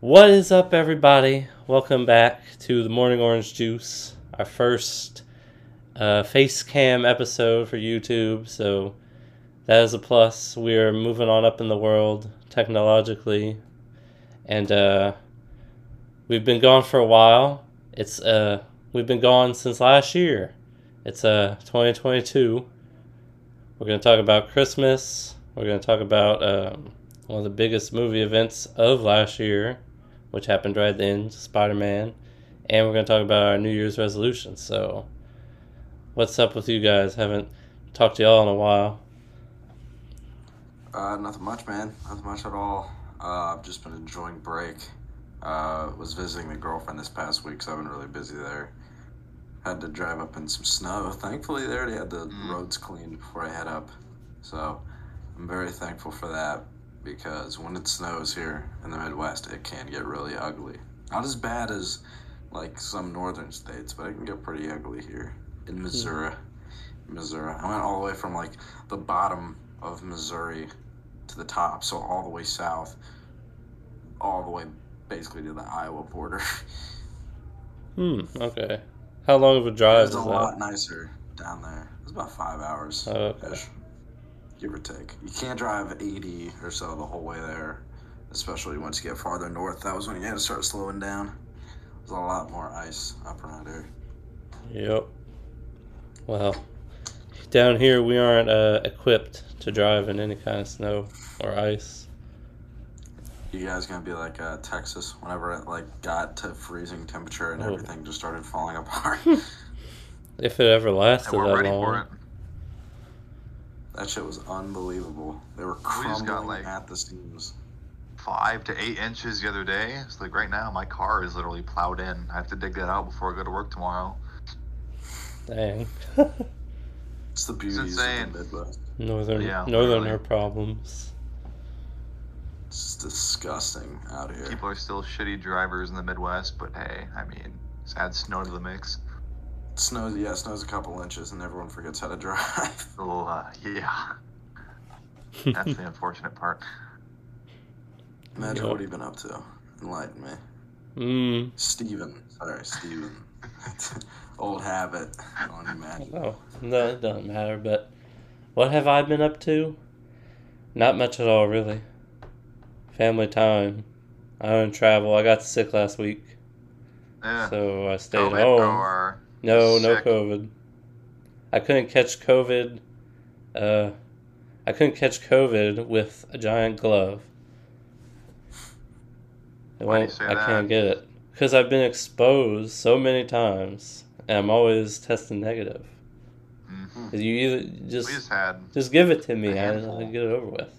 What is up, everybody? Welcome back to the Morning Orange Juice, our first uh, face cam episode for YouTube. So that is a plus. We are moving on up in the world technologically, and uh, we've been gone for a while. It's uh, we've been gone since last year. It's uh 2022. We're gonna talk about Christmas. We're gonna talk about um, one of the biggest movie events of last year, which happened right then, Spider Man, and we're gonna talk about our New Year's resolutions. So, what's up with you guys? Haven't talked to y'all in a while. Uh, nothing much, man. Nothing much at all. Uh, I've just been enjoying break. Uh, was visiting the girlfriend this past week, so I've been really busy there. Had to drive up in some snow. Thankfully, they already had the Mm. roads cleaned before I head up, so I'm very thankful for that because when it snows here in the Midwest, it can get really ugly. Not as bad as like some northern states, but it can get pretty ugly here in Missouri. Missouri. I went all the way from like the bottom of Missouri to the top, so all the way south, all the way basically to the Iowa border. Hmm. Okay. How long of a drive? It's a that? lot nicer down there. It's about five hours, Oh, okay. Ish, give or take. You can't drive 80 or so the whole way there, especially once you get farther north. That was when you had to start slowing down. There's a lot more ice up around here. Yep. Well, down here we aren't uh, equipped to drive in any kind of snow or ice. You guys gonna be like uh, Texas whenever it like got to freezing temperature and Oh. everything just started falling apart. If it ever lasted And we're that long. For it. that shit was unbelievable. They were We crumbling just got, like- at the seams. Five to eight inches the other day. It's like right now, my car is literally plowed in. I have to dig that out before I go to work tomorrow. Dang. It's the beauties insane. of the Midwest. Northern Yeah, northerner literally. problems. It's just disgusting out here. People are still shitty drivers in the Midwest, but hey, I mean, just add snow to the mix. Snows, yeah, snows a couple inches, and everyone forgets how to drive. A little, uh, yeah. That's the unfortunate part. Imagine Yep. what you've been up to. Enlighten me. Mm. Stephen. Sorry, Stephen. Old habit. On you, man. Oh, no, it doesn't matter. But what have I been up to? Not much at all, really. Family time. I don't travel. I got sick last week, Yeah. so I stayed COVID home. or No, no COVID. I couldn't catch COVID. Uh, I couldn't catch COVID with a giant glove. It Why do you say I that? can't get it because I've been exposed so many times, and I'm always testing negative. Mhm. You either just just had just give it to me, a I, handful. I get it over with.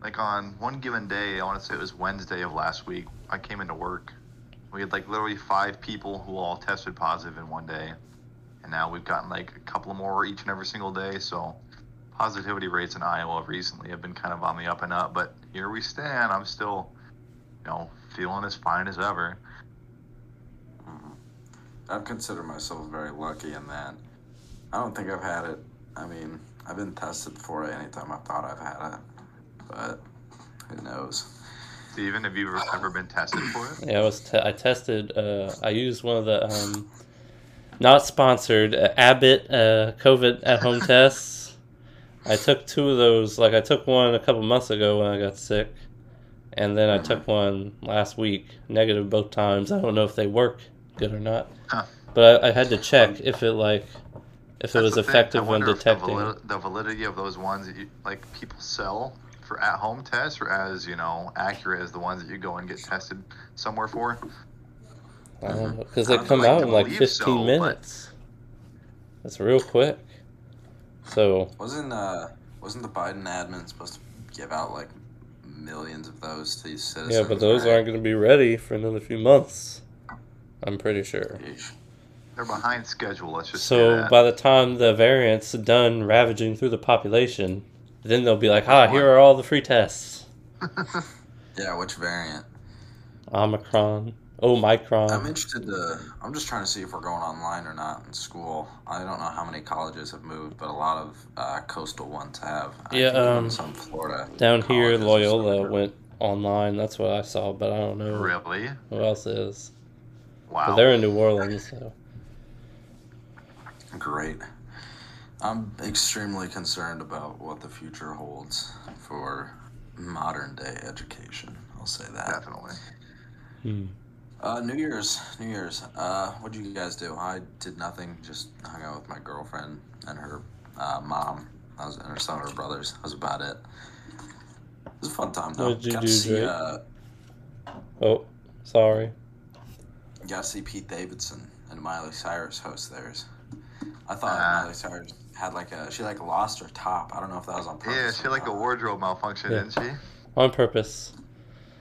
like on one given day, I want to say it was Wednesday of last week, I came into work. We had like literally five people who all tested positive in one day. And now we've gotten like a couple more each and every single day. So positivity rates in Iowa recently have been kind of on the up and up. But here we stand. I'm still, you know, feeling as fine as ever. Mhm. I've considered myself very lucky in that. I don't think I've had it. I mean, I've been tested for it anytime I thought I've had it. But who knows? Stephen, have you ever, ever been tested for it? Yeah, I was. Te- I tested. Uh, I used one of the um, not sponsored uh, Abbott uh, COVID at home tests. I took two of those. Like I took one a couple months ago when I got sick, and then I took one last week. Negative both times. I don't know if they work good or not, Huh. but I, I had to check if it like if it was effective when detecting. The, the validity of those ones that you like people sell for at home tests or as you know accurate as the ones that you go and get tested somewhere for. I don't know because I they come like out in like 15 so, but- minutes. That's real quick. So Wasn't uh wasn't the Biden admin supposed to give out like millions of those to these citizens? Yeah, but those right? aren't going to be ready for another few months. I'm pretty sure. Yeesh. They're behind schedule. Let's just say So that. by the time the variant's done ravaging through the population, then they'll be like, ah, here are all the free tests. Yeah, which variant? Omicron. Omicron. I'm interested to. I'm just trying to see if we're going online or not in school. I don't know how many colleges have moved, but a lot of uh, coastal ones have. I Yeah, um, some Florida. Down here, Loyola went online. That's what I saw, but I don't know Really? who else is. Wow. But they're in New Orleans, so Great. I'm extremely concerned about what the future holds for modern day education. I'll say that. Definitely. hmm. Uh, New Year's, New Year's. Uh, what did you guys do? I did nothing. Just hung out with my girlfriend and her uh, mom. I was and her son, and her brothers. That was about it. It was a fun time though. What did you got do, to see, Drake? uh, oh, sorry. got to see Pete Davidson and Miley Cyrus host theirs. I thought Ah. Miley Cyrus had like a she like lost her top. I don't know if that was on purpose. Yeah, she had like a wardrobe malfunction, Yeah. didn't she? On purpose.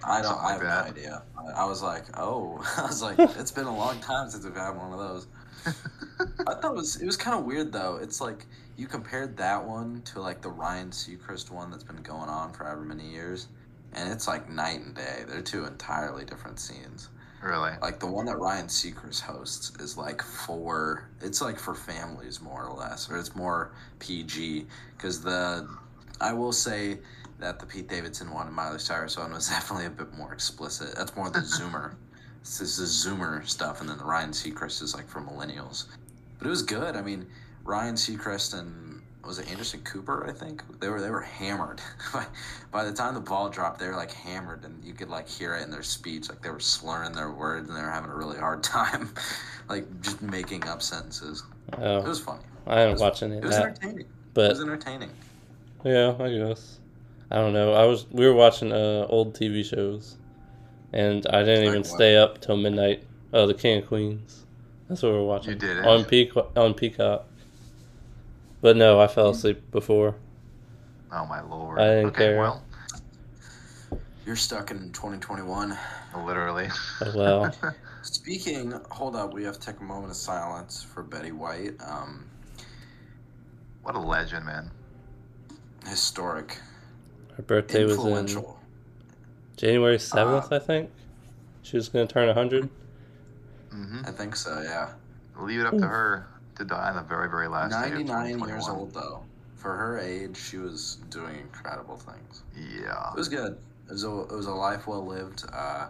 I don't. Something I have like no idea. I, I was like, oh, I was like, it's been a long time since we've had one of those. I thought it was it was kind of weird though. It's like you compared that one to like the Ryan Seacrest one that's been going on for however many years, and it's like night and day. They're two entirely different scenes. Really? Like the one that Ryan Seacrest hosts is like for it's like for families more or less, or it's more PG. Because the I will say that the Pete Davidson one and Miley Cyrus one was definitely a bit more explicit. That's more the Zoomer. this is Zoomer stuff, and then the Ryan Seacrest is like for millennials. But it was good. I mean, Ryan Seacrest and was it Anderson Cooper? I think they were they were hammered. by, by the time the ball dropped, they were like hammered, and you could like hear it in their speech, like they were slurring their words and they were having a really hard time, like just making up sentences. It Oh, was funny. I didn't watch any It was entertaining. It was entertaining. yeah, I guess. I don't know. I was we were watching uh, old TV shows, and I didn't even stay up till midnight. Oh, The King of Queens. That's what we were watching. You did it? on Peacock. On Peacock. But no, I fell asleep before. Oh my lord. I didn't okay, care. well, You're stuck in 2021. literally. Oh well. Speaking, hold up, we have to take a moment of silence for Betty White. Um, what a legend, man. historic, Her birthday was in. January seventh, Uh, I think. She was gonna turn hundred. hmm I think so. Yeah. Leave it up to her to die on the very, very last day 99 years old though. For her age, she was doing incredible things. Yeah. It was good. It was a, it was a life well lived. Uh,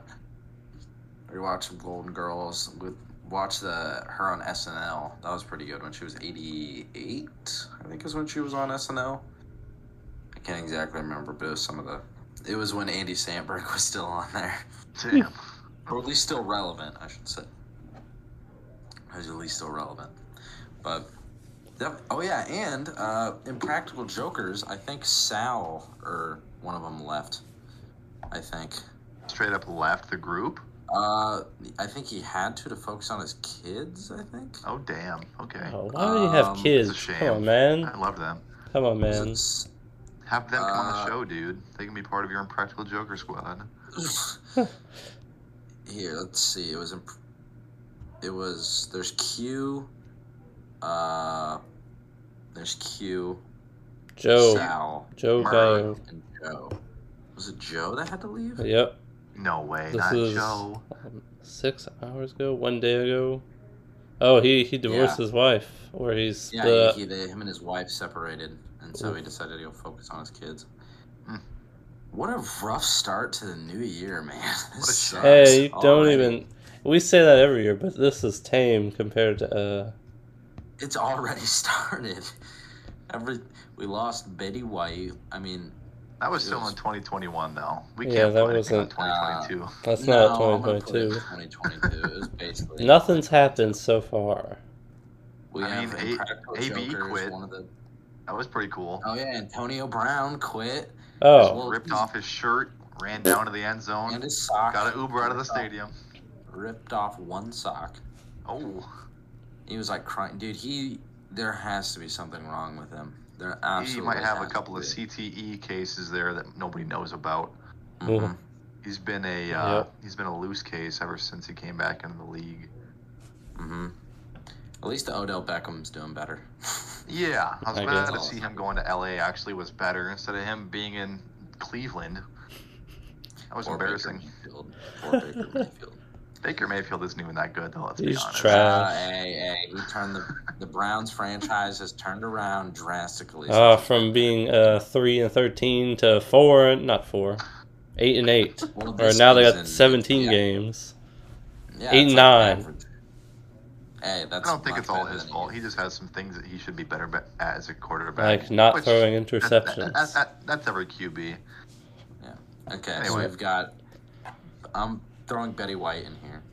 we watched some Golden Girls. We watched the her on SNL. That was pretty good when she was 88. I think is when she was on SNL. I can't exactly remember, but it was some of the. It was when Andy Samberg was still on there, Damn. or at least still relevant, I should say. He was at least still relevant, but. Yep. Oh yeah, and uh, Impractical Jokers. I think Sal or one of them left. I think. Straight up left the group. Uh, I think he had to to focus on his kids. I think. Oh damn. Okay. Oh, why do you have Um, kids? a shame. Come on, man. I love them. Come on, man. Have them come on Uh, the show, dude. They can be part of your Impractical Joker squad. Here, let's see. It was. Imp- it was. There's Q. Uh. There's Q. Joe. Sal. Joe Murray. And Joe. Was it Joe that had to leave? Yep. No way, This not is Joe. um, six hours ago, one day ago. Oh, he he divorced Yeah. his wife, or he's Yeah, the he, they, him and his wife separated, and so he decided to go focus on his kids. Hmm. What a rough start to the new year, man. This What a sucks Hey, you don't already. even. We say that every year, but this is tame compared to. uh It's already started. Every we lost Betty White. I mean, That was still was- in 2021 though. We Yeah, can't that put anything on wasn't- 2022. Uh, That's no, not I'm gonna put it 2022. 2022. It was basically Nothing's happened so far. We I have mean, A- AB quit. One of the that was pretty cool. oh yeah, Antonio Brown quit Oh, Well, Ripped off his shirt, ran down to the end and zone, his sock. got an Uber out of the ripped off- stadium. Ripped off one sock. Oh, He was like crying, dude. He there has to be something wrong with him. There absolutely. he might have a couple of. CTE cases there that nobody knows about. Mhm. He's been a uh, Yep. he's been a loose case ever since he came back into the league. Mm-hmm. At least the Odell Beckham's doing better. Yeah, I was I glad to see him going to LA. Actually, was better instead of him being in Cleveland. That was Or embarrassing. Baker Mayfield. Or Baker Mayfield. Baker Mayfield isn't even that good, though. Let's be He's honest. trash. Uh, hey, hey, he turned the the Browns franchise has turned around drastically. uh, from being uh three and thirteen to four, not four, eight and eight, Well, or this now they got seventeen yeah. games. Yeah, Eight and nine. average. Hey, that's. I don't think it's all his fault. He just has some things that he should be better at as a quarterback. Like not which- throwing that- that- interceptions. that- that- that's every QB. Yeah. Okay, so Anyway. we've got. I'm throwing Betty White in here.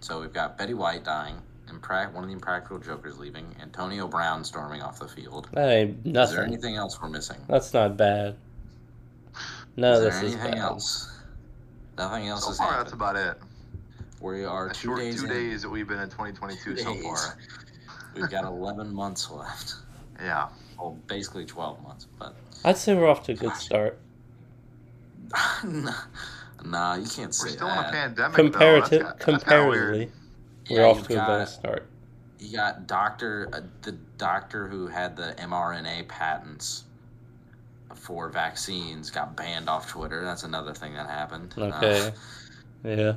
So we've got Betty White dying, Imprac- one of the Impractical Jokers leaving, Antonio Brown storming off the field. That ain't Is there anything else we're missing? That's not bad. None is of there this is anything bad. else? Nothing else So has far, happened. that's about it. we are A two short days two in. days that we've been in 2022 so far. We've got 11 months left. Yeah. Well, basically 12 months, but I'd say we're off to a good start. nah, nah, you can't say We're still that. in a pandemic. Comparative, though. That's, that's kinda weird. comparatively, Yeah, we're off you've to a got- better start. You got doctor, uh, the doctor who had the mRNA patents for vaccines got banned off Twitter. That's another thing that happened. Uh, Okay. Yeah.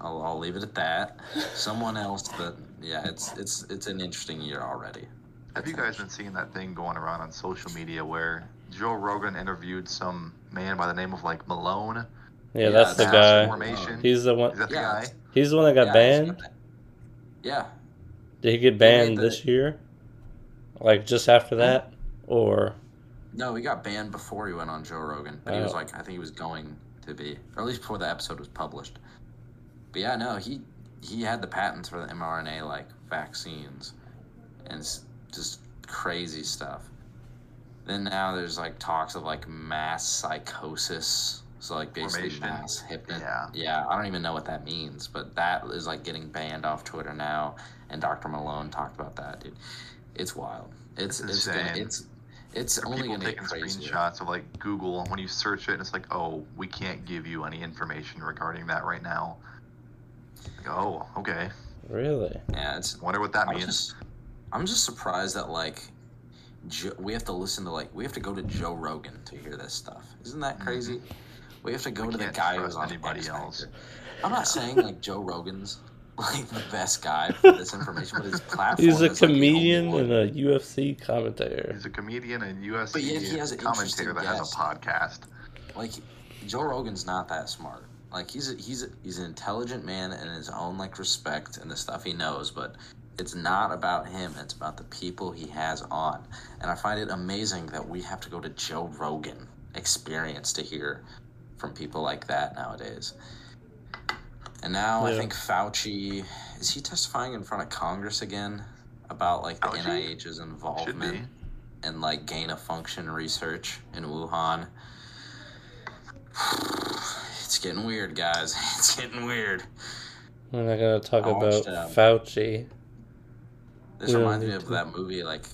I'll, I'll leave it at that. Someone else that, yeah, it's it's it's an interesting year already. Have you guys been seeing that thing going around on social media where Joe Rogan interviewed some man by the name of like Malone? Yeah, Yeah, that's the guy. Formation. He's the one. Is one. that the guy? He's the one that got yeah, banned. it's- Yeah, Did he get banned the- this year? Like just after that, or no, he got banned before he went on Joe Rogan, but he was Oh. like, I think he was going to be, or at least before the episode was published. But yeah, no, he he had the patents for the mRNA like vaccines, and it's just crazy stuff. Then now there's like talks of like mass psychosis, so like basically Formation. mass hypnosis. Yeah. Yeah, I don't even know what that means, but that is like getting banned off Twitter now. And Dr. Malone talked about that, dude. It's wild. It's It's it's gonna, insane. it's it's There are only people gonna get taking crazier. screenshots of like Google, and when you search it, it's like, oh, we can't give you any information regarding that right now. Like, oh, okay. really? Yeah, it's Wonder what that I'm means. just, I'm just surprised that like jo- we have to listen to like we have to go to Joe Rogan to hear this stuff. Isn't that crazy? We have to go Mm-hmm. We to the guy who's on anybody X else. I'm not saying like Joe Rogan's like the best guy for this information, but his platform. He's a is, like, comedian one. and a UFC commentator. He's a comedian and UFC But yet he has an commentator interesting that has a podcast. like Joe Rogan's not that smart. Like he's a, he's a, he's an intelligent man in his own like respect and the stuff he knows, but it's not about him. It's about the people he has on, and I find it amazing that we have to go to Joe Rogan experience to hear from people like that nowadays. And now I think Fauci is he testifying in front of Congress again about like the Fauci? NIH's involvement be. and like gain of function research in Wuhan. It's getting weird, guys. It's getting weird. We're not gonna talk about um, Fauci. This Yeah, reminds me me of too. that movie, like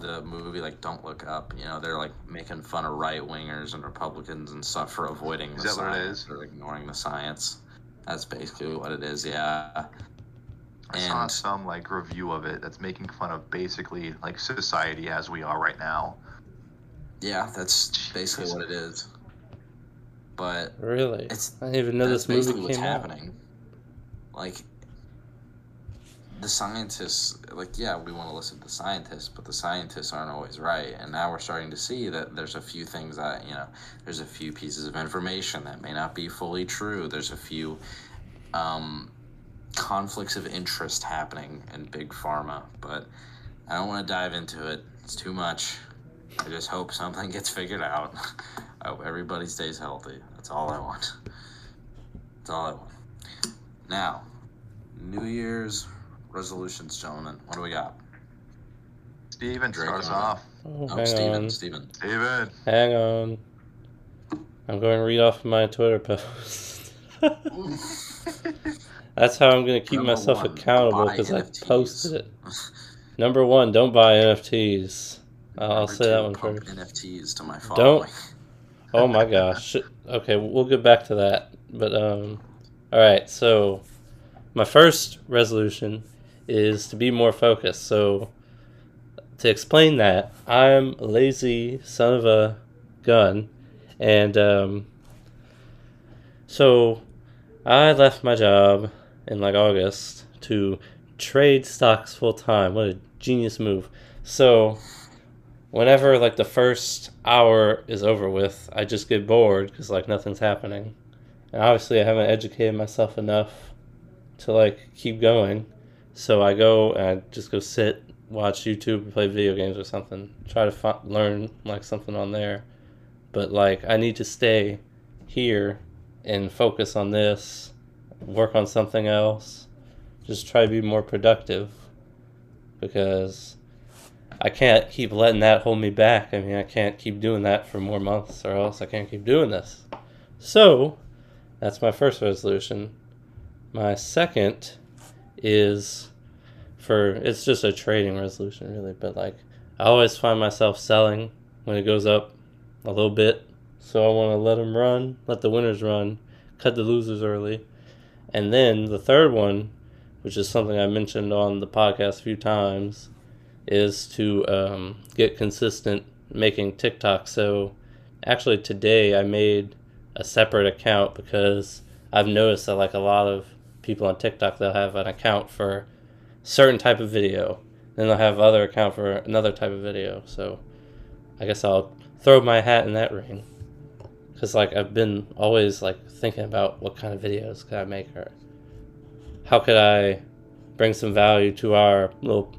the movie, like Don't Look Up. You know, they're like making fun of right wingers and Republicans and stuff for avoiding Is the that what it science is? or ignoring the science. That's basically what it is. Yeah. I saw some like review of it that's making fun of basically like society as we are right now. Yeah, that's basically what it is. But Really? it's I didn't even know this basically movie what's came out. happening. Like the scientists, like yeah, we want to listen to the scientists, but the scientists aren't always right. And now we're starting to see that there's a few things that you know, there's a few pieces of information that may not be fully true. There's a few um, conflicts of interest happening in big pharma, but I don't want to dive into it. It's too much. I just hope something gets figured out. I hope everybody stays healthy. That's all I want. That's all I want. Now, New Year's resolutions, gentlemen. What do we got? Stephen, Drake start us off. Oh, Oh, hang Stephen, on. Stephen. Stephen. Hang on. I'm going to read off my Twitter post. That's how I'm going to keep Number myself one, accountable because I posted it. Number one, don't buy NFTs. I'll Number say that two, one pump first. NFTs to my Don't- Oh my gosh. Okay, we'll get back to that. But um all right, so my first resolution is to be more focused. So to explain that, I'm a lazy son of a gun and um so I left my job in like August to trade stocks full time. What a genius move. So whenever like the first hour is over with, I just get bored because like nothing's happening, and obviously I haven't educated myself enough to like keep going. So I go and I just go sit, watch YouTube, play video games or something. Try to fi- learn like something on there, but like I need to stay here and focus on this, work on something else, just try to be more productive because I can't keep letting that hold me back. I mean, I can't keep doing that for more months or else I can't keep doing this. So, that's my first resolution. My second is for it's just a trading resolution really, but like I always find myself selling when it goes up a little bit. So I want to let them run, let the winners run, cut the losers early. And then the third one, which is something I mentioned on the podcast a few times, is to um, get consistent making TikTok. So actually today I made a separate account because I've noticed that like a lot of people on TikTok they'll have an account for certain type of video, then they'll have other account for another type of video. So I guess I'll throw my hat in that ring because like I've been always like thinking about what kind of videos could I make or how could I bring some value to our little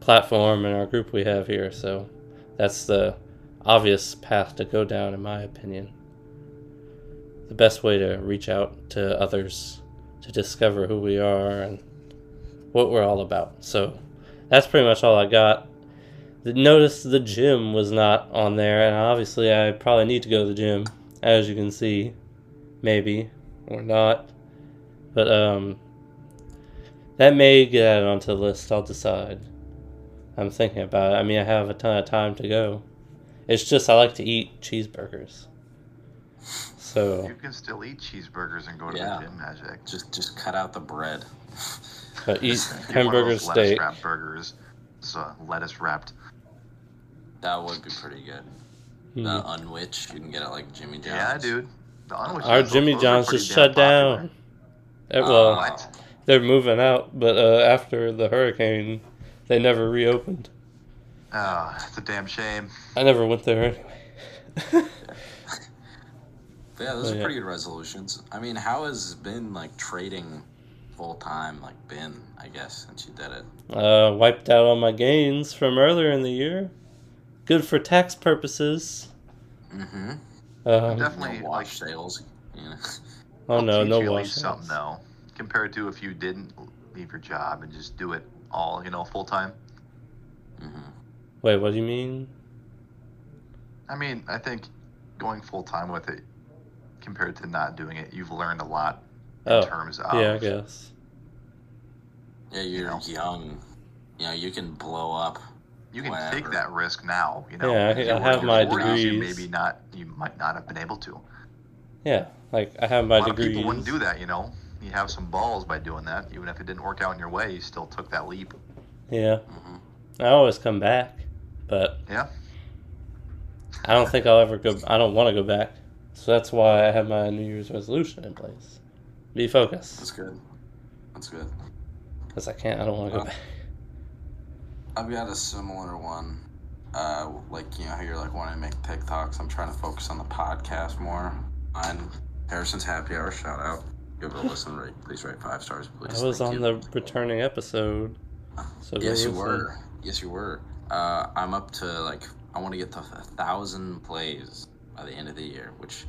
platform and our group we have here. So that's the obvious path to go down, in my opinion. The best way to reach out to others to discover who we are and what we're all about. So that's pretty much all I got. Notice the gym was not on there, and obviously I probably need to go to the gym, as you can see, maybe or not. But um, that may get added onto the list. I'll decide. I'm thinking about it. I mean, I have a ton of time to go. It's just I like to eat cheeseburgers. So You can still eat cheeseburgers and go to Yeah. the gym, Magic. Just just cut out the bread. but eat Get one of hamburger those lettuce steak. wrapped burgers. So lettuce wrapped. That would be pretty good. Hmm. The unwich you can get it like Jimmy John's. Yeah, dude. The unwich Our Jimmy John's just shut popular. down. Well, Oh. What? they're moving out, but uh, after the hurricane, they never reopened. Oh, it's a damn shame. I never went there anyway. But yeah, those Oh, are yeah. pretty good resolutions. I mean, how has been like trading full time like been? I guess since you did it. uh, wiped out all my gains from earlier in the year. Good for tax purposes. Mm-hmm. Um, Definitely, no like, wash sales. You know. oh no, no you at wash. something though, compared to if you didn't leave your job and just do it all, you know, full time. mm-hmm. Wait, what do you mean? I mean, I think going full time with it compared to not doing it, you've learned a lot in Oh, terms of yeah, I guess. Yeah, you're know. young. You know, you can blow up. you can whatever. take that risk now. You know, Yeah, I- I have my your 40s, You degrees. maybe not. You might not have been able to. Yeah, like I have my lot of degrees. people wouldn't do that. You know, you have some balls by doing that. Even if it didn't work out in your way, you still took that leap. Yeah, hmm I always come back, but Yeah. I don't think I'll ever go. I don't want to go back, so that's why I have my New Year's resolution in place. Be focused, That's good. That's good. because I can't. I don't want to go Uh, back. I've got a similar one. Uh, like you know how you're like wanting to make TikToks. I'm trying to focus on the podcast more. On Harrison's Happy Hour, shout out. Give it a listen. Rate, please rate five stars, please. I was Thank on you. the returning episode, so Yes, you were. Yes, you were. Uh, I'm up to like I want to get to a thousand plays by the end of the year, which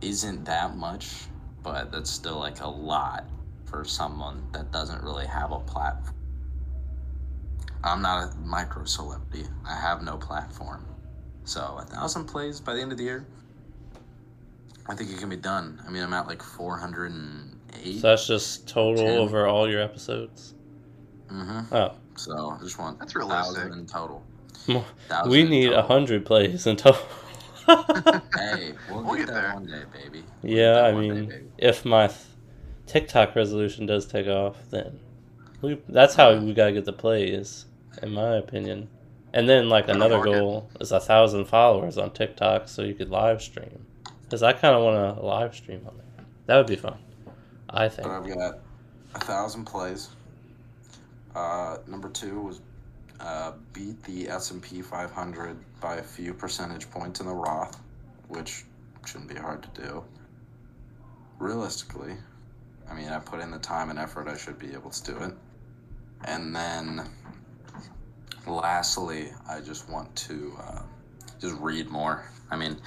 isn't that much, but that's still like a lot for someone that doesn't really have a platform. I'm not a micro celebrity. I have no platform. So a thousand plays by the end of the year, I think it can be done. I mean, I'm at like 408. So that's just total Ten. over all your episodes. mm-hmm. Oh, So I just want That's a realistic. thousand in total. More- we need a hundred plays in total. Hey, we'll, We'll get, get there there. one day, baby. We'll yeah, I one day, mean, if my th- TikTok resolution does take off, then we, that's how we gotta get the plays, in my opinion. And then like Gotta another market. goal is a thousand followers on TikTok, so you could live stream. Because I kind of want to live stream on there. That would be fun. I think. But I've got a thousand plays. Uh, number two was uh, beat the S&P 500 by a few percentage points in the Roth, which shouldn't be hard to do. Realistically, I mean, I put in the time and effort, I should be able to do it. And then, lastly, I just want to uh, just read more. I mean,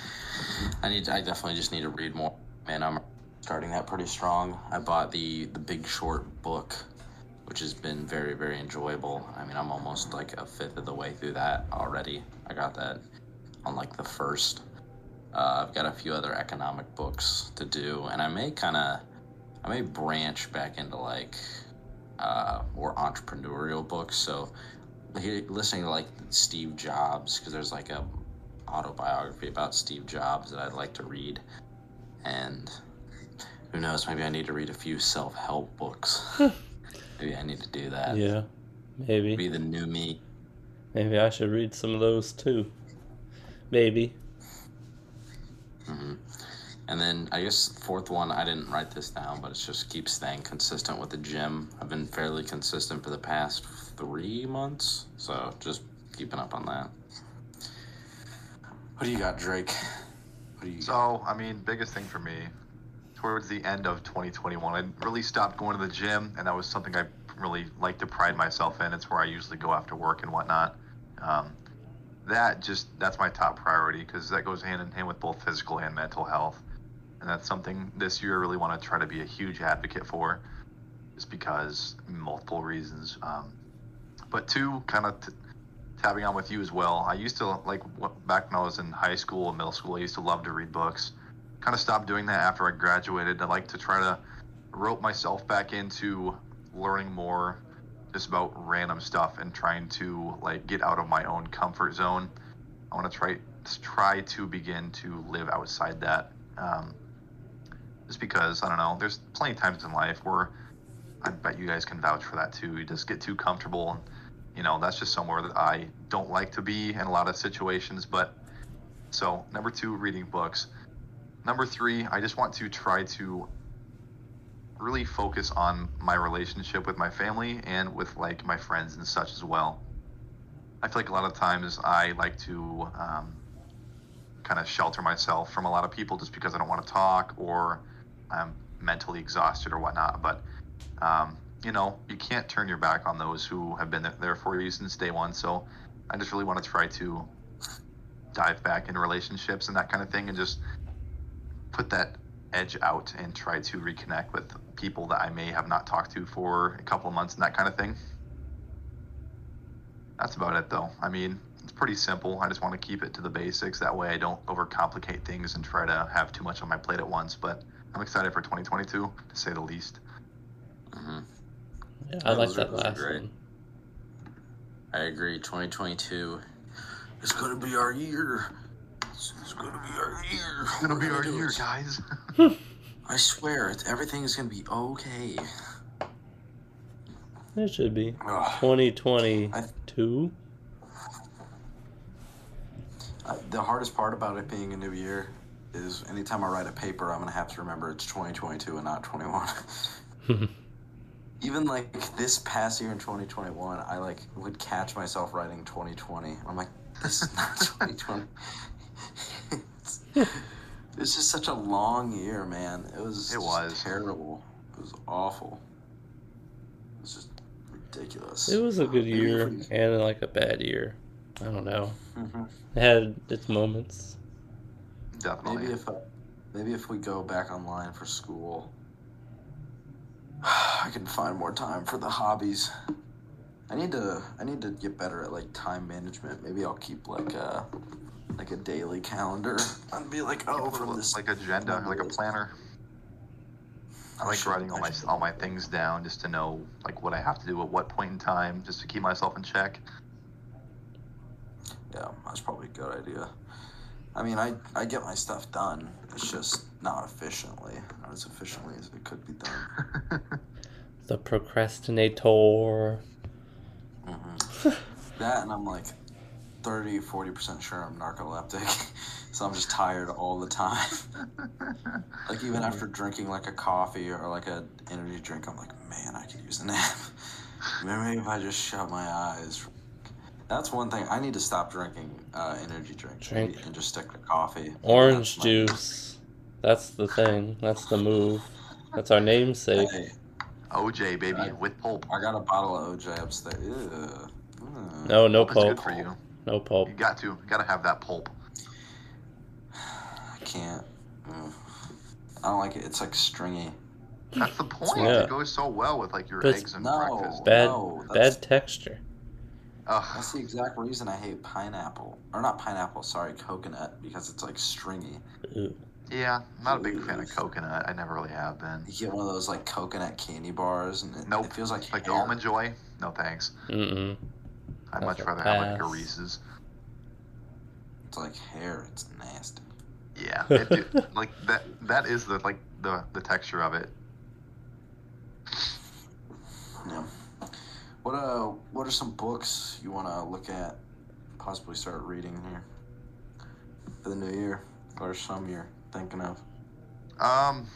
I need, I definitely just need to read more. Man, I'm starting that pretty strong. I bought the the Big Short book, which has been very very enjoyable. I mean, I'm almost like a fifth of the way through that already. I got that on like the first. Uh, I've got a few other economic books to do, and I may kind of, I may branch back into like uh, more entrepreneurial books. So, listening to like Steve Jobs, because there's like a autobiography about Steve Jobs that I'd like to read, and who knows, maybe I need to read a few self-help books. maybe I need to do that. Yeah, maybe. Be the new me. Maybe I should read some of those too. Maybe. hmm And then I guess fourth one, I didn't write this down, but it's just keep staying consistent with the gym. I've been fairly consistent for the past three months, so just keeping up on that. What do you got, Drake? What do you got? So, I mean, biggest thing for me, towards the end of 2021, I really stopped going to the gym, and that was something I really like to pride myself in. It's where I usually go after work and whatnot. Um, that just that's my top priority because that goes hand in hand with both physical and mental health, and that's something this year I really want to try to be a huge advocate for, just because multiple reasons. Um, but two, kind of. T- tabbing on with you as well. I used to like back when I was in high school and middle school. I used to love to read books. Kind of stopped doing that after I graduated. I like to try to rope myself back into learning more, just about random stuff and trying to like get out of my own comfort zone. I want to try try to begin to live outside that. Um, just because I don't know. There's plenty of times in life where I bet you guys can vouch for that too. You just get too comfortable and you know that's just somewhere that i don't like to be in a lot of situations but so number two reading books number three i just want to try to really focus on my relationship with my family and with like my friends and such as well i feel like a lot of times i like to um, kind of shelter myself from a lot of people just because i don't want to talk or i'm mentally exhausted or whatnot but um, you know, you can't turn your back on those who have been there for you since day one. So I just really want to try to dive back into relationships and that kind of thing and just put that edge out and try to reconnect with people that I may have not talked to for a couple of months and that kind of thing. That's about it though. I mean, it's pretty simple. I just want to keep it to the basics. That way I don't overcomplicate things and try to have too much on my plate at once. But I'm excited for 2022 to say the least. hmm Yeah, I like that last great. one. I agree. 2022 is going to be our year. It's, it's going to be our year. It's gonna We're be our year, it. guys. I swear, it's, everything is going to be okay. It should be. Ugh. 2022. Uh, the hardest part about it being a new year is anytime I write a paper, I'm going to have to remember it's 2022 and not 21. Even like this past year in 2021, I like would catch myself writing 2020. I'm like, this is not 2020. It's, it's just such a long year, man. It was. It was. terrible. It was awful. It was just ridiculous. It was a good year if we- and like a bad year. I don't know. Mhm. It had its moments. Definitely. Maybe if uh, maybe if we go back online for school, I can find more time for the hobbies. I need to I need to get better at like time management. Maybe I'll keep like a like a daily calendar I'd be like, oh, from this like agenda, like a planner. I I like should- writing all my all my things down just to know like what I have to do at what point in time, just to keep myself in check. Yeah, that's probably a good idea. I mean, I I get my stuff done. It's just not efficiently, not as efficiently as it could be done. The procrastinator. hmm that and I'm like 30, 40% sure I'm narcoleptic. so I'm just tired all the time. like even after drinking like a coffee or like a energy drink, I'm like, man, I could use a nap. Maybe if I just shut my eyes. That's one thing. I need to stop drinking uh, energy drinks Drink. and just stick to coffee. Orange That's my- juice. That's the thing. That's the move. That's our namesake. Hey, OJ baby Right. with pulp. I got a bottle of OJ upstairs. Ew. No, no Pulp good pulp. for you. No pulp. You got to, got to have that pulp. I can't. Mm. I don't like it. It's like stringy. That's the point. Yeah. It goes so well with like your But it's- eggs and No, breakfast. Bad- no, that's, Bad texture. Ugh. That's the exact reason I hate pineapple, or not pineapple. Sorry, coconut, because it's like stringy. Ooh. Yeah, I'm not a big fan of coconut. I never really have been. You get one of those like coconut candy bars, and it, Nope. it feels like Like hair. almond joy? No thanks. Mm-mm. I'd That's much a rather have like a. Reese's. It's like hair. It's nasty. Yeah, it, do- like that. That is the like the the texture of it. Yeah. What uh? What are some books you want to look at? Possibly start reading here for the new year. What are some you're thinking of? Um,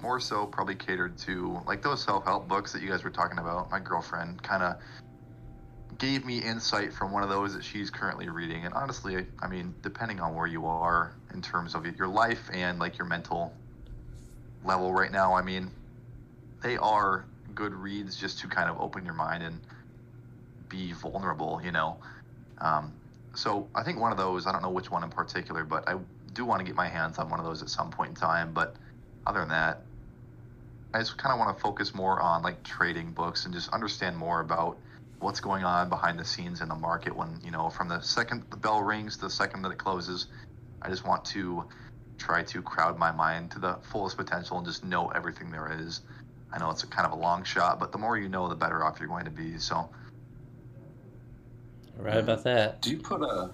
more so probably catered to like those self help books that you guys were talking about. My girlfriend kind of gave me insight from one of those that she's currently reading, and honestly, I mean, depending on where you are in terms of your life and like your mental level right now, I mean, they are good reads just to kind of open your mind and be vulnerable, you know. Um, so I think one of those, I don't know which one in particular, but I do want to get my hands on one of those at some point in time. But other than that, I just kind of want to focus more on like trading books and just understand more about what's going on behind the scenes in the market when, you know, from the second the bell rings to the second that it closes. I just want to try to crowd my mind to the fullest potential and just know everything there is. I know it's a kind of a long shot, but the more you know, the better off you're going to be. So, Right about that. Do you put a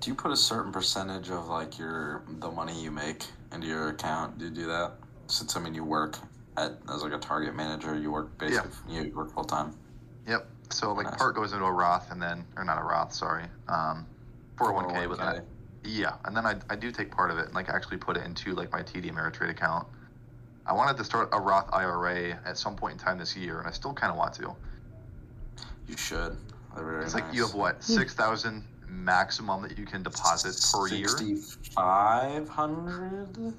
do you put a certain percentage of like your the money you make into your account? Do you do that? Since I mean you work at as like a target manager, you work basically you work full time. yep. So like Nice. part goes into a Roth and then, or not a Roth, sorry, um, 401k, but then I, Yeah, and then I, I do take part of it and like actually put it into like my TD Ameritrade account. I wanted to start a Roth IRA at some point in time this year, and I still kind of want to. You should. Very It's like you have what six thousand maximum that you can deposit per year. Sixty-five hundred.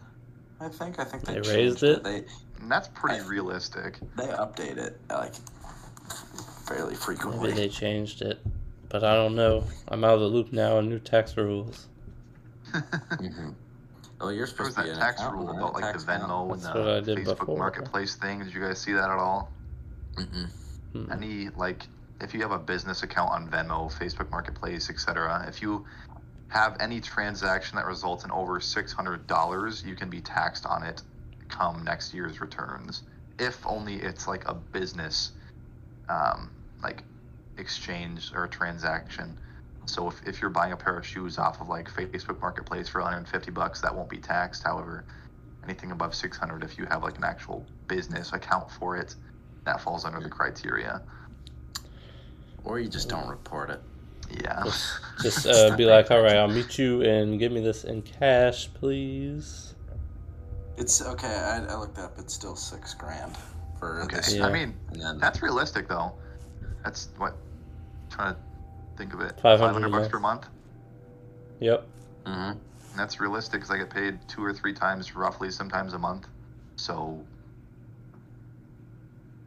I think. I think they, They raised changed it? They And that's pretty I- realistic. they update it like fairly frequently. Maybe they changed it, but I don't know. I'm out of the loop now on new tax rules. Mhm. Oh, you're There supposed was to be that an tax rule about like the Venmo and That's what I the Facebook before. Marketplace thing. Did you guys see that at all? Mm-mm. Hmm. Any like if you have a business account on Venmo, Facebook Marketplace, etc., if you have any transaction that results in over six hundred dollars, you can be taxed on it come next year's returns. If only it's like a business um, like exchange or transaction. So if, if you're buying a pair of shoes off of like Facebook Marketplace for 150 bucks, that won't be taxed. However, anything above 600, if you have like an actual business account for it, that falls under the criteria. Or you just don't report it. Yeah. Just, just uh, be like, all right, I'll meet you and give me this in cash, please. It's okay. I, I looked up. It's still six grand for Okay. this. Yeah. I mean, And then that's realistic though. That's what I'm trying to think of it. 500 500 bucks per month. Yep. Mm Mhm. And that's realistic because I get paid two or three times roughly, sometimes a month. So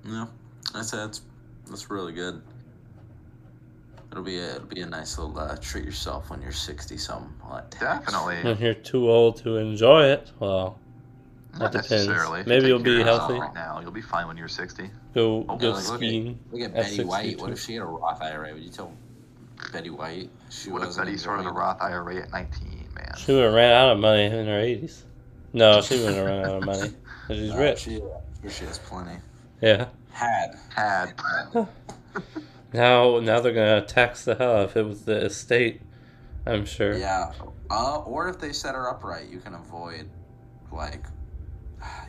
Yeah, that's that's that's really good. It'll be a, it'll be a nice little uh, treat yourself when you're sixty some. definitely. When you're too old to enjoy it, well, Not That depends. necessarily. Maybe you you'll be care of yourself healthy. Right now, you'll be fine when you're 60. go Oh, go yeah, like, look at- Look at At Betty White. What if she had a Roth IRA? Would you tell Betty White she What if wasn't Betty started a Roth IRA at 19, man? She would have ran out of money in her 80s. No, she wouldn't have run out of money. She's Uh, rich. She, she has plenty. Yeah. Had. Had. Now, now they're gonna tax the hell if it was the estate. I'm sure. Yeah. Uh, or if they set her up right, you can avoid like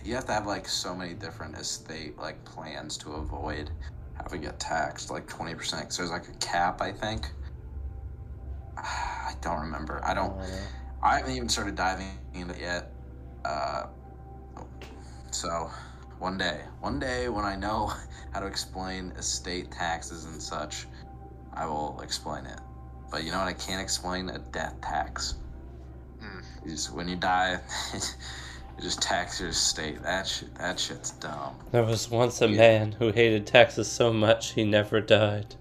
you have to have like so many different estate like plans to avoid having it taxed like 20% because there's like a cap i think i don't remember i don't i haven't even started diving into it yet uh, so one day one day when i know how to explain estate taxes and such I will explain it. But you know what I can't explain? A death tax. Mm. When you die, just tax your estate. That shit, that shit's dumb. There was once a man who hated taxes so much he never died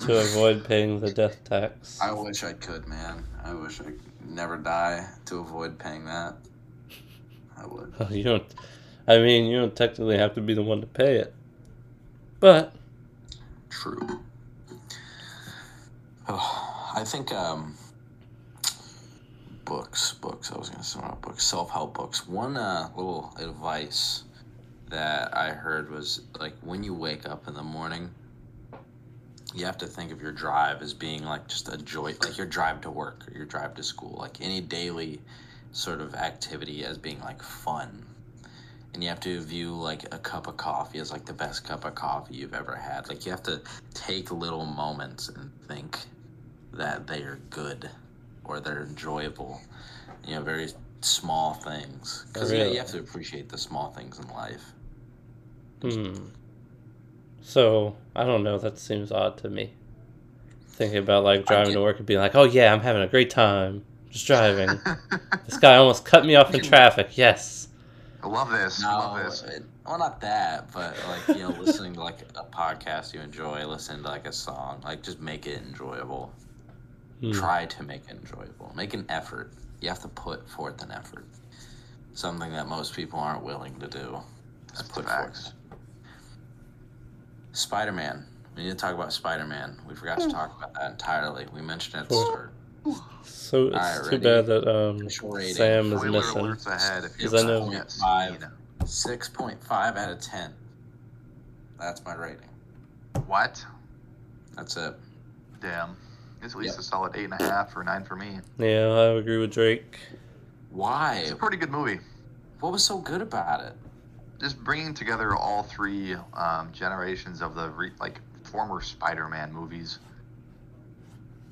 to avoid paying the death tax. I wish I could, man. I wish I could never die to avoid paying that. I would. Oh, you don't. I mean, you don't technically have to be the one to pay it, but True. Oh, I think um, books, books. I was gonna say about books, self-help books. One uh, little advice that I heard was like when you wake up in the morning, you have to think of your drive as being like just a joy, like your drive to work or your drive to school, like any daily sort of activity as being like fun. And you have to view like a cup of coffee as like the best cup of coffee you've ever had. Like you have to take little moments and think that they are good or they're enjoyable. You know, very small things. Because yeah, you have to appreciate the small things in life. hmm. So I don't know. That seems odd to me. Thinking about like driving get- to work and being like, "Oh yeah, I'm having a great time just driving." this guy almost cut me off in traffic. Yes. I love this. I No, love this. it- well, not that, but like you know, listening to like a podcast you enjoy, listening to like a song, like just make it enjoyable. Hmm. Try to make it enjoyable. Make an effort. You have to put forth an effort. Something that most people aren't willing to do. Is put forth. Spider Man. We need to talk about Spider Man. We forgot to talk about that entirely. We mentioned it at the start. So it's Alright, too ready? bad that um Sam is missing. alerts ahead if you Because I know- haven't Five. 6.5 out of 10. That's my rating. What? That's it. Damn. It's at least Yep. a solid eight and a half or nine for me. Yeah, I agree with Drake. Why? It's a pretty good movie. What was so good about it? Just bringing together all three um, generations of the re- like former Spider-Man movies,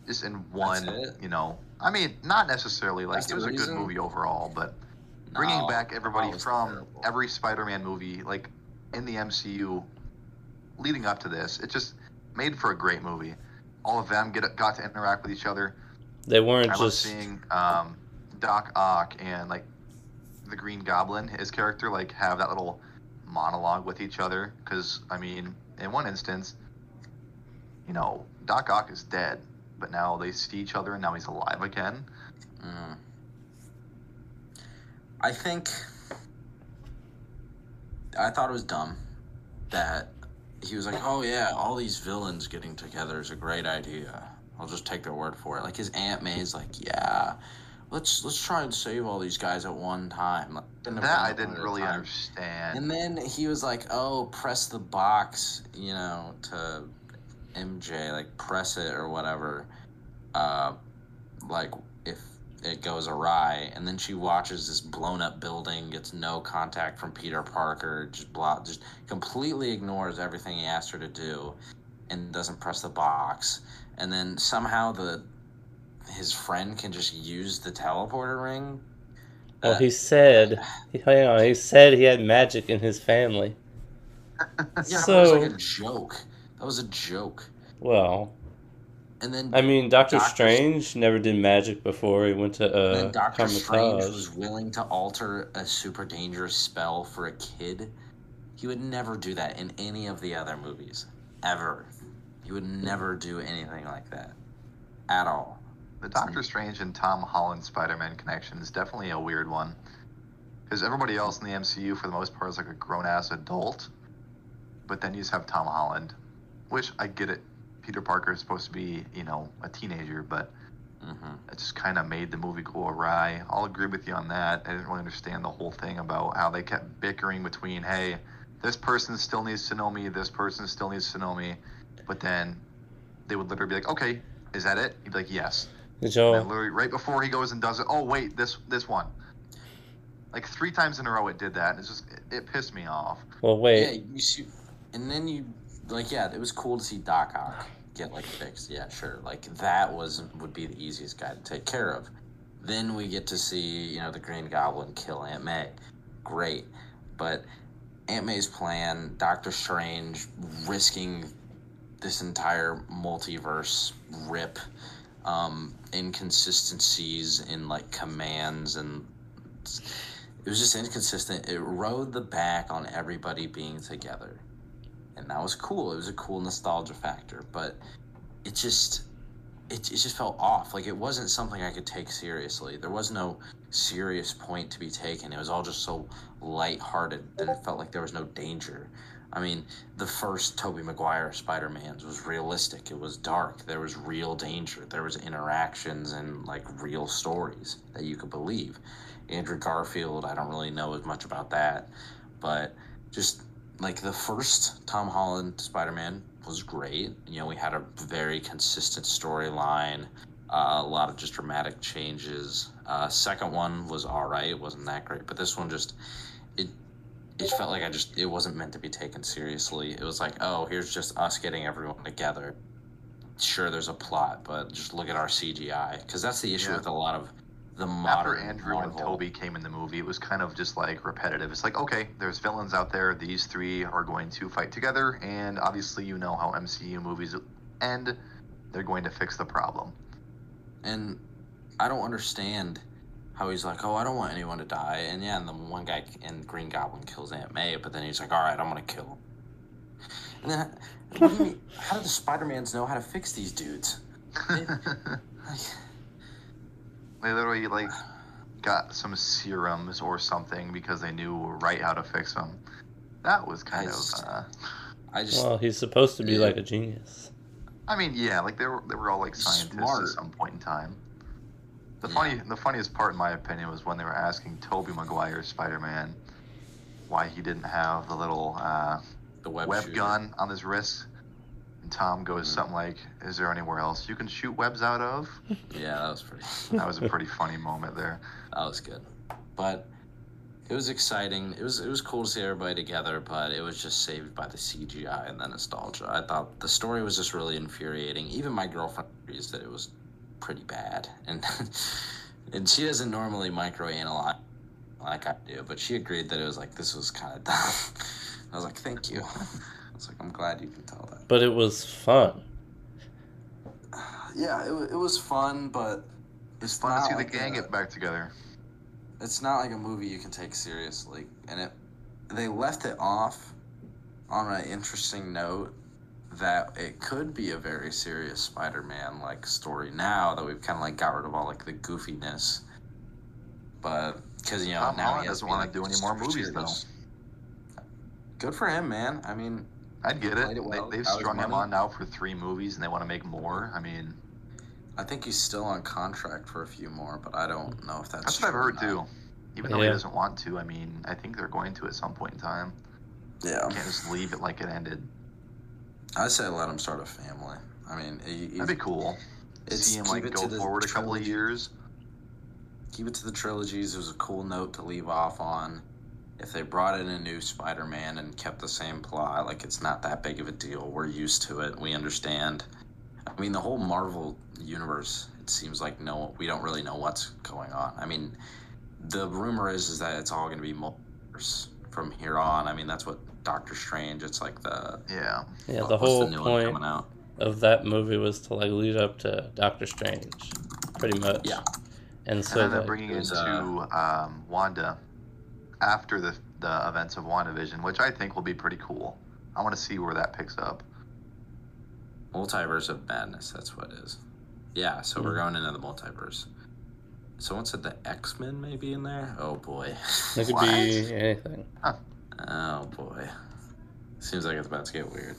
just in one. You know, I mean, not necessarily like That's it the was a good movie overall, but bringing No, back everybody from terrible. every Spider-Man movie, like in the MCU, leading up to this, it just made for a great movie. All of them get got to interact with each other. They weren't I just seeing um, Doc Ock and like the Green Goblin, his character, like have that little monologue with each other. Because I mean, in one instance, you know, Doc Ock is dead, but now they see each other and now he's alive again. Mm. I think I thought it was dumb that he was like, "Oh yeah, all these villains getting together is a great idea. I'll just take their word for it." Like his Aunt May's like, "Yeah, let's let's try and save all these guys at one time." Like, That I didn't really time. understand. And then he was like, "Oh, press the box, you know, to MJ, like press it or whatever." Uh, like it goes awry, and then she watches this blown up building, gets no contact from Peter Parker, just blah, just completely ignores everything he asked her to do, and doesn't press the box, and then somehow the his friend can just use the teleporter ring. well, Uh, he said, he, hang on, he said he had magic in his family. yeah, but it was like a joke. That was a joke. well, And then I mean, Doctor Doctor- Strange never did magic before he went to And uh, then Doctor Strange was willing to alter a super dangerous spell for a kid. He would never do that in any of the other movies. Ever. He would never do anything like that. At all. The Doctor Strange and Tom Holland Spider-Man connection is definitely a weird one. Because everybody else in the MCU, for the most part, is like a grown-ass adult. But then you just have Tom Holland, which I get it. Peter Parker is supposed to be, you know, a teenager, but hmm it just kind of made the movie go awry. I'll agree with you on that. I didn't really understand the whole thing about how they kept bickering between, hey, this person still needs to know me, this person still needs to know me. But then they would literally be like, okay, is that it? He'd be like, yes. Did And y'all? then literally right before he goes and does it, oh wait, this this one. Like three times in a row, it did that. And it's just it, it pissed me off. Well, wait. Yeah, wait. you see, and then you, like, yeah, it was cool to see Doc Ock get, like, fixed. Yeah, sure. Like, that was, would be the easiest guy to take care of. Then we get to see, you know, the Green Goblin kill Aunt May. Great. But Aunt May's plan, Doctor Strange risking this entire multiverse rip um, inconsistencies in like commands and it was just inconsistent. It rode the back on everybody being together, and that was cool. It was a cool nostalgia factor, but it just it, it just felt off. Like it wasn't something I could take seriously. There was no serious point to be taken. It was all just so lighthearted that it felt like there was no danger. I mean, the first Tobey Maguire Spider-Man's was realistic. It was dark. There was real danger. There was interactions and like real stories that you could believe. Andrew Garfield, I don't really know as much about that, but just like the first Tom Holland Spider-Man was great. You know, we had a very consistent storyline, uh, a lot of just dramatic changes. Uh, second one was all right. It wasn't that great, but this one just it it felt like I just it wasn't meant to be taken seriously. It was like, oh, here's just us getting everyone together. Sure, there's a plot, but just look at our CGI because that's the issue Yeah. with a lot of the After Andrew and Tobey came in the movie, it was kind of just like repetitive. It's like, okay, there's villains out there. These three are going to fight together, and obviously, you know how MCU movies end. They're going to fix the problem. And I don't understand how he's like, oh, I don't want anyone to die. And yeah, and the one guy in Green Goblin kills Aunt May, but then he's like, all right, I'm gonna kill him. And then, what do you mean? How do the Spider Mans know how to fix these dudes? They- like, they literally like got some serums or something because they knew right how to fix them. That was kind I of. just- Uh, I just, Well, he's supposed to be Yeah. like a genius. I mean, yeah, like they were they were all like scientists Smart. at some point in time. The Yeah. funny the funniest part, in my opinion, was when they were asking Tobey Maguire's Spider Man why he didn't have the little uh, the web, web gun on his wrist. Tom goes Mhm. something like, "Is there anywhere else you can shoot webs out of?" Yeah, that was pretty. That was a pretty funny moment there. That was good, but it was exciting. It was it was cool to see everybody together, but it was just saved by the CGI and the nostalgia. I thought the story was just really infuriating. Even my girlfriend agrees that it was pretty bad, and and she doesn't normally microanalyze like I do, but she agreed that it was like this was kind of dumb. I was like, thank you. I was like, I'm glad you can tell that. But it was fun. Yeah, it, it was fun, but It's fun to see like the gang a- get back together. it's not like a movie you can take seriously and it they left it off on an interesting note that it could be a very serious spider-man like story now that we've kind of like got rid of all like the goofiness but because you know Tom now Holland he has doesn't wanna like, do any more movies, serious. good for him man i mean I'd get it. It well, They, they've strung him on now for three movies, and they want to make more. I mean, i think he's still on contract for a few more but i don't know if that's that's what I've heard too. Even though he doesn't want to, I mean, I think they're going to at some point in time. yeah Can't just leave it like it ended. i say let him start a family i mean he, That'd be cool. It's- See him keep like it go to forward a couple of years. keep it to the trilogies. It was a cool note to leave off on. If they brought in a new Spider-Man and kept the same plot, like it's not that big of a deal. We're used to it. We understand. I mean, the whole Marvel universe. It seems like no, we don't really know what's going on. I mean, the rumor is is that it's all going to be multiverse from here on. I mean, that's what Doctor Strange. It's like the Yeah. Yeah, the what's whole new one point coming out. of that movie was to like lead up to Doctor Strange, pretty much. Yeah. And And so then they're like, bringing there's, into um, Wanda after the the events of WandaVision, which I think will be pretty cool. I want to see where that picks up. Multiverse of Madness, that's what it is. Yeah, so we're Mhm. going into the multiverse. Someone said the X Men may be in there. Oh boy. it could be anything. Oh boy. Seems like it's about to get weird.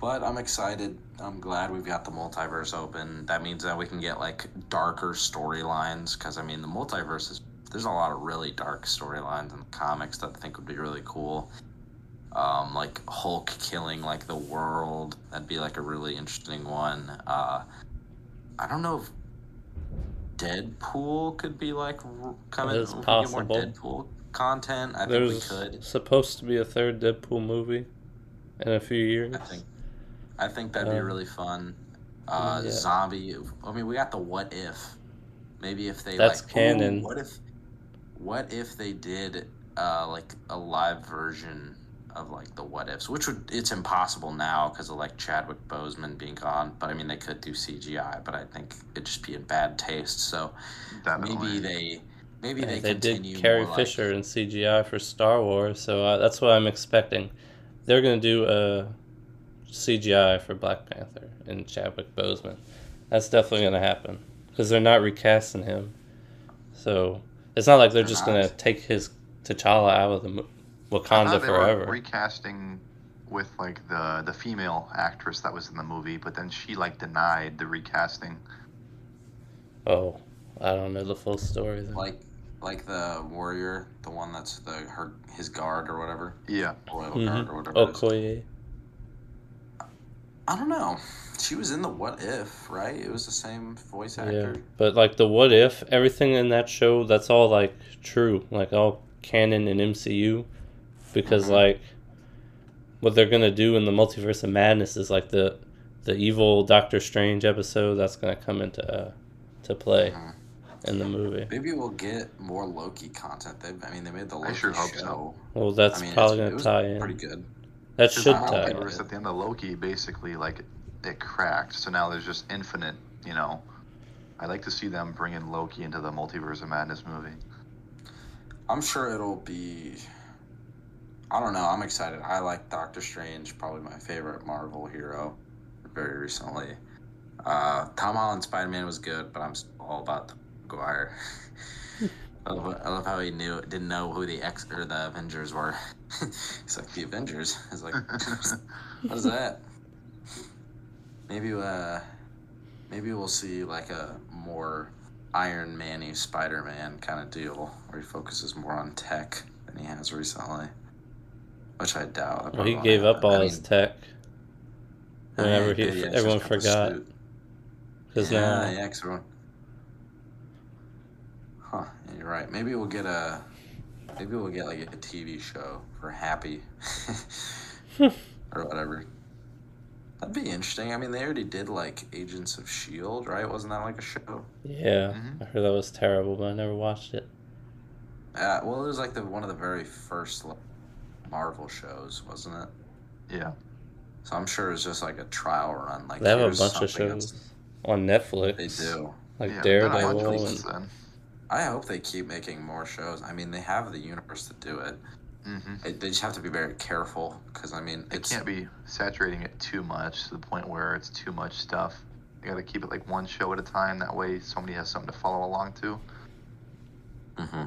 But I'm excited. I'm glad we've got the multiverse open. That means that we can get like darker storylines. Because I mean, the multiverse is there's a lot of really dark storylines in the comics that I think would be really cool. Um, like Hulk killing like the world. That'd be like a really interesting one. Uh, I don't know if Deadpool could be like coming. It is we more possible. Deadpool content. I think we There's could. supposed to be a third Deadpool movie in a few years. I think I think that'd be Um, really fun. Uh, yeah. Zombie. I mean, we got the what if. Maybe if they That's like, canon. What if? What if they did uh, like a live version of like the what ifs, which would it's impossible now because of like Chadwick Boseman being gone. But I mean, they could do CGI, but I think it'd just be in bad taste. So Definitely. maybe they maybe Yeah, they, they did continue Carrie more, like- Fisher in CGI for Star Wars, so uh, that's what I'm expecting. They're gonna do a CGI for Black Panther and Chadwick Boseman. That's definitely gonna happen because they're not recasting him. So it's not like they're They're just not. gonna take his T'Challa out of the mo- I Wakanda thought were forever. recasting with like the the female actress that was in the movie, but then she like denied the recasting. oh, I don't know the full story. Then. like like the warrior, the one that's the her his guard or whatever, Yeah, royal Mhm. guard or whatever. it is. Okoye. I don't know. She was in the What If, right? It was the same voice actor. Yeah, actor. but like the what if everything in that show that's all like true, like all canon in MCU, because Mhm. like what they're gonna do in the multiverse of madness is like the the evil Doctor Strange episode that's gonna come into uh, to play Mhm. in the movie. Maybe we'll get more Loki content. They, I mean, they made the Loki sure hope show. so. Well, that's I mean, probably gonna was tie in. Pretty good. That should the tie. in. multiverse at the end of Loki basically like it cracked, so now there's just infinite. You know, I like to see them bring in Loki into the multiverse of madness movie. I'm sure it'll be. I don't know. I'm excited. I like Doctor Strange, probably my favorite Marvel hero, very recently. Uh, Tom Holland Spider Man was good, but I'm all about the Maguire. I love, I love how he knew didn't know who the X or the Avengers were. He's like the Avengers. He's like, what is that? Maybe uh, maybe we'll see like a more Iron Man-y Spider-Man kind of deal where he focuses more on tech than he has recently, which I doubt. Well, he gave up all I his mean, tech whenever he, yeah, everyone just got the forgot because yeah, now yeah, everyone. Huh? yeah, You're right. Maybe we'll get a. Maybe we'll get like a TV show for Happy, or whatever. That'd be interesting. I mean, they already did like Agents of Shield, right? Wasn't that like a show? yeah, Mhm. I heard that was terrible, but I never watched it. Uh, well, it was like the one of the very first like, Marvel shows, wasn't it? Yeah, So I'm sure it's just like a trial run. Like They have a bunch of shows that's- on Netflix. They do. like yeah, they've done a bunch of Daredevil and then. I hope they keep making more shows. I mean, they have the universe to do it. hmm It- They just have to be very careful because I mean, They it's can't be saturating it too much to the point where it's too much stuff. You gotta keep it like one show at a time. That way, somebody has something to follow along to. hmm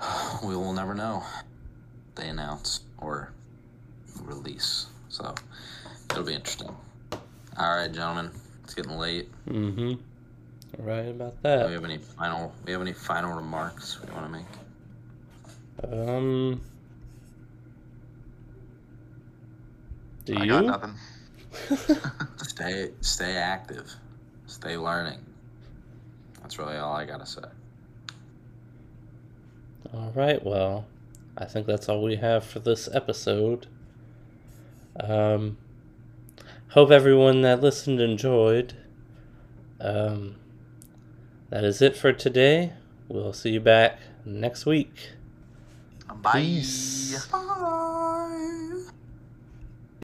We will never know. They announce or release, so it'll be interesting. All right, gentlemen, it's getting late. Mm-hmm. Right about that. Do we have any final? We have any final remarks we want to make? Um. Do I you? got nothing. Stay, stay active. Stay learning. That's really all I gotta say. All right. Well, I think that's all we have for this episode. Um, hope everyone that listened enjoyed. Um, that is it for today. We'll see you back next week. Bye. Peace. Bye.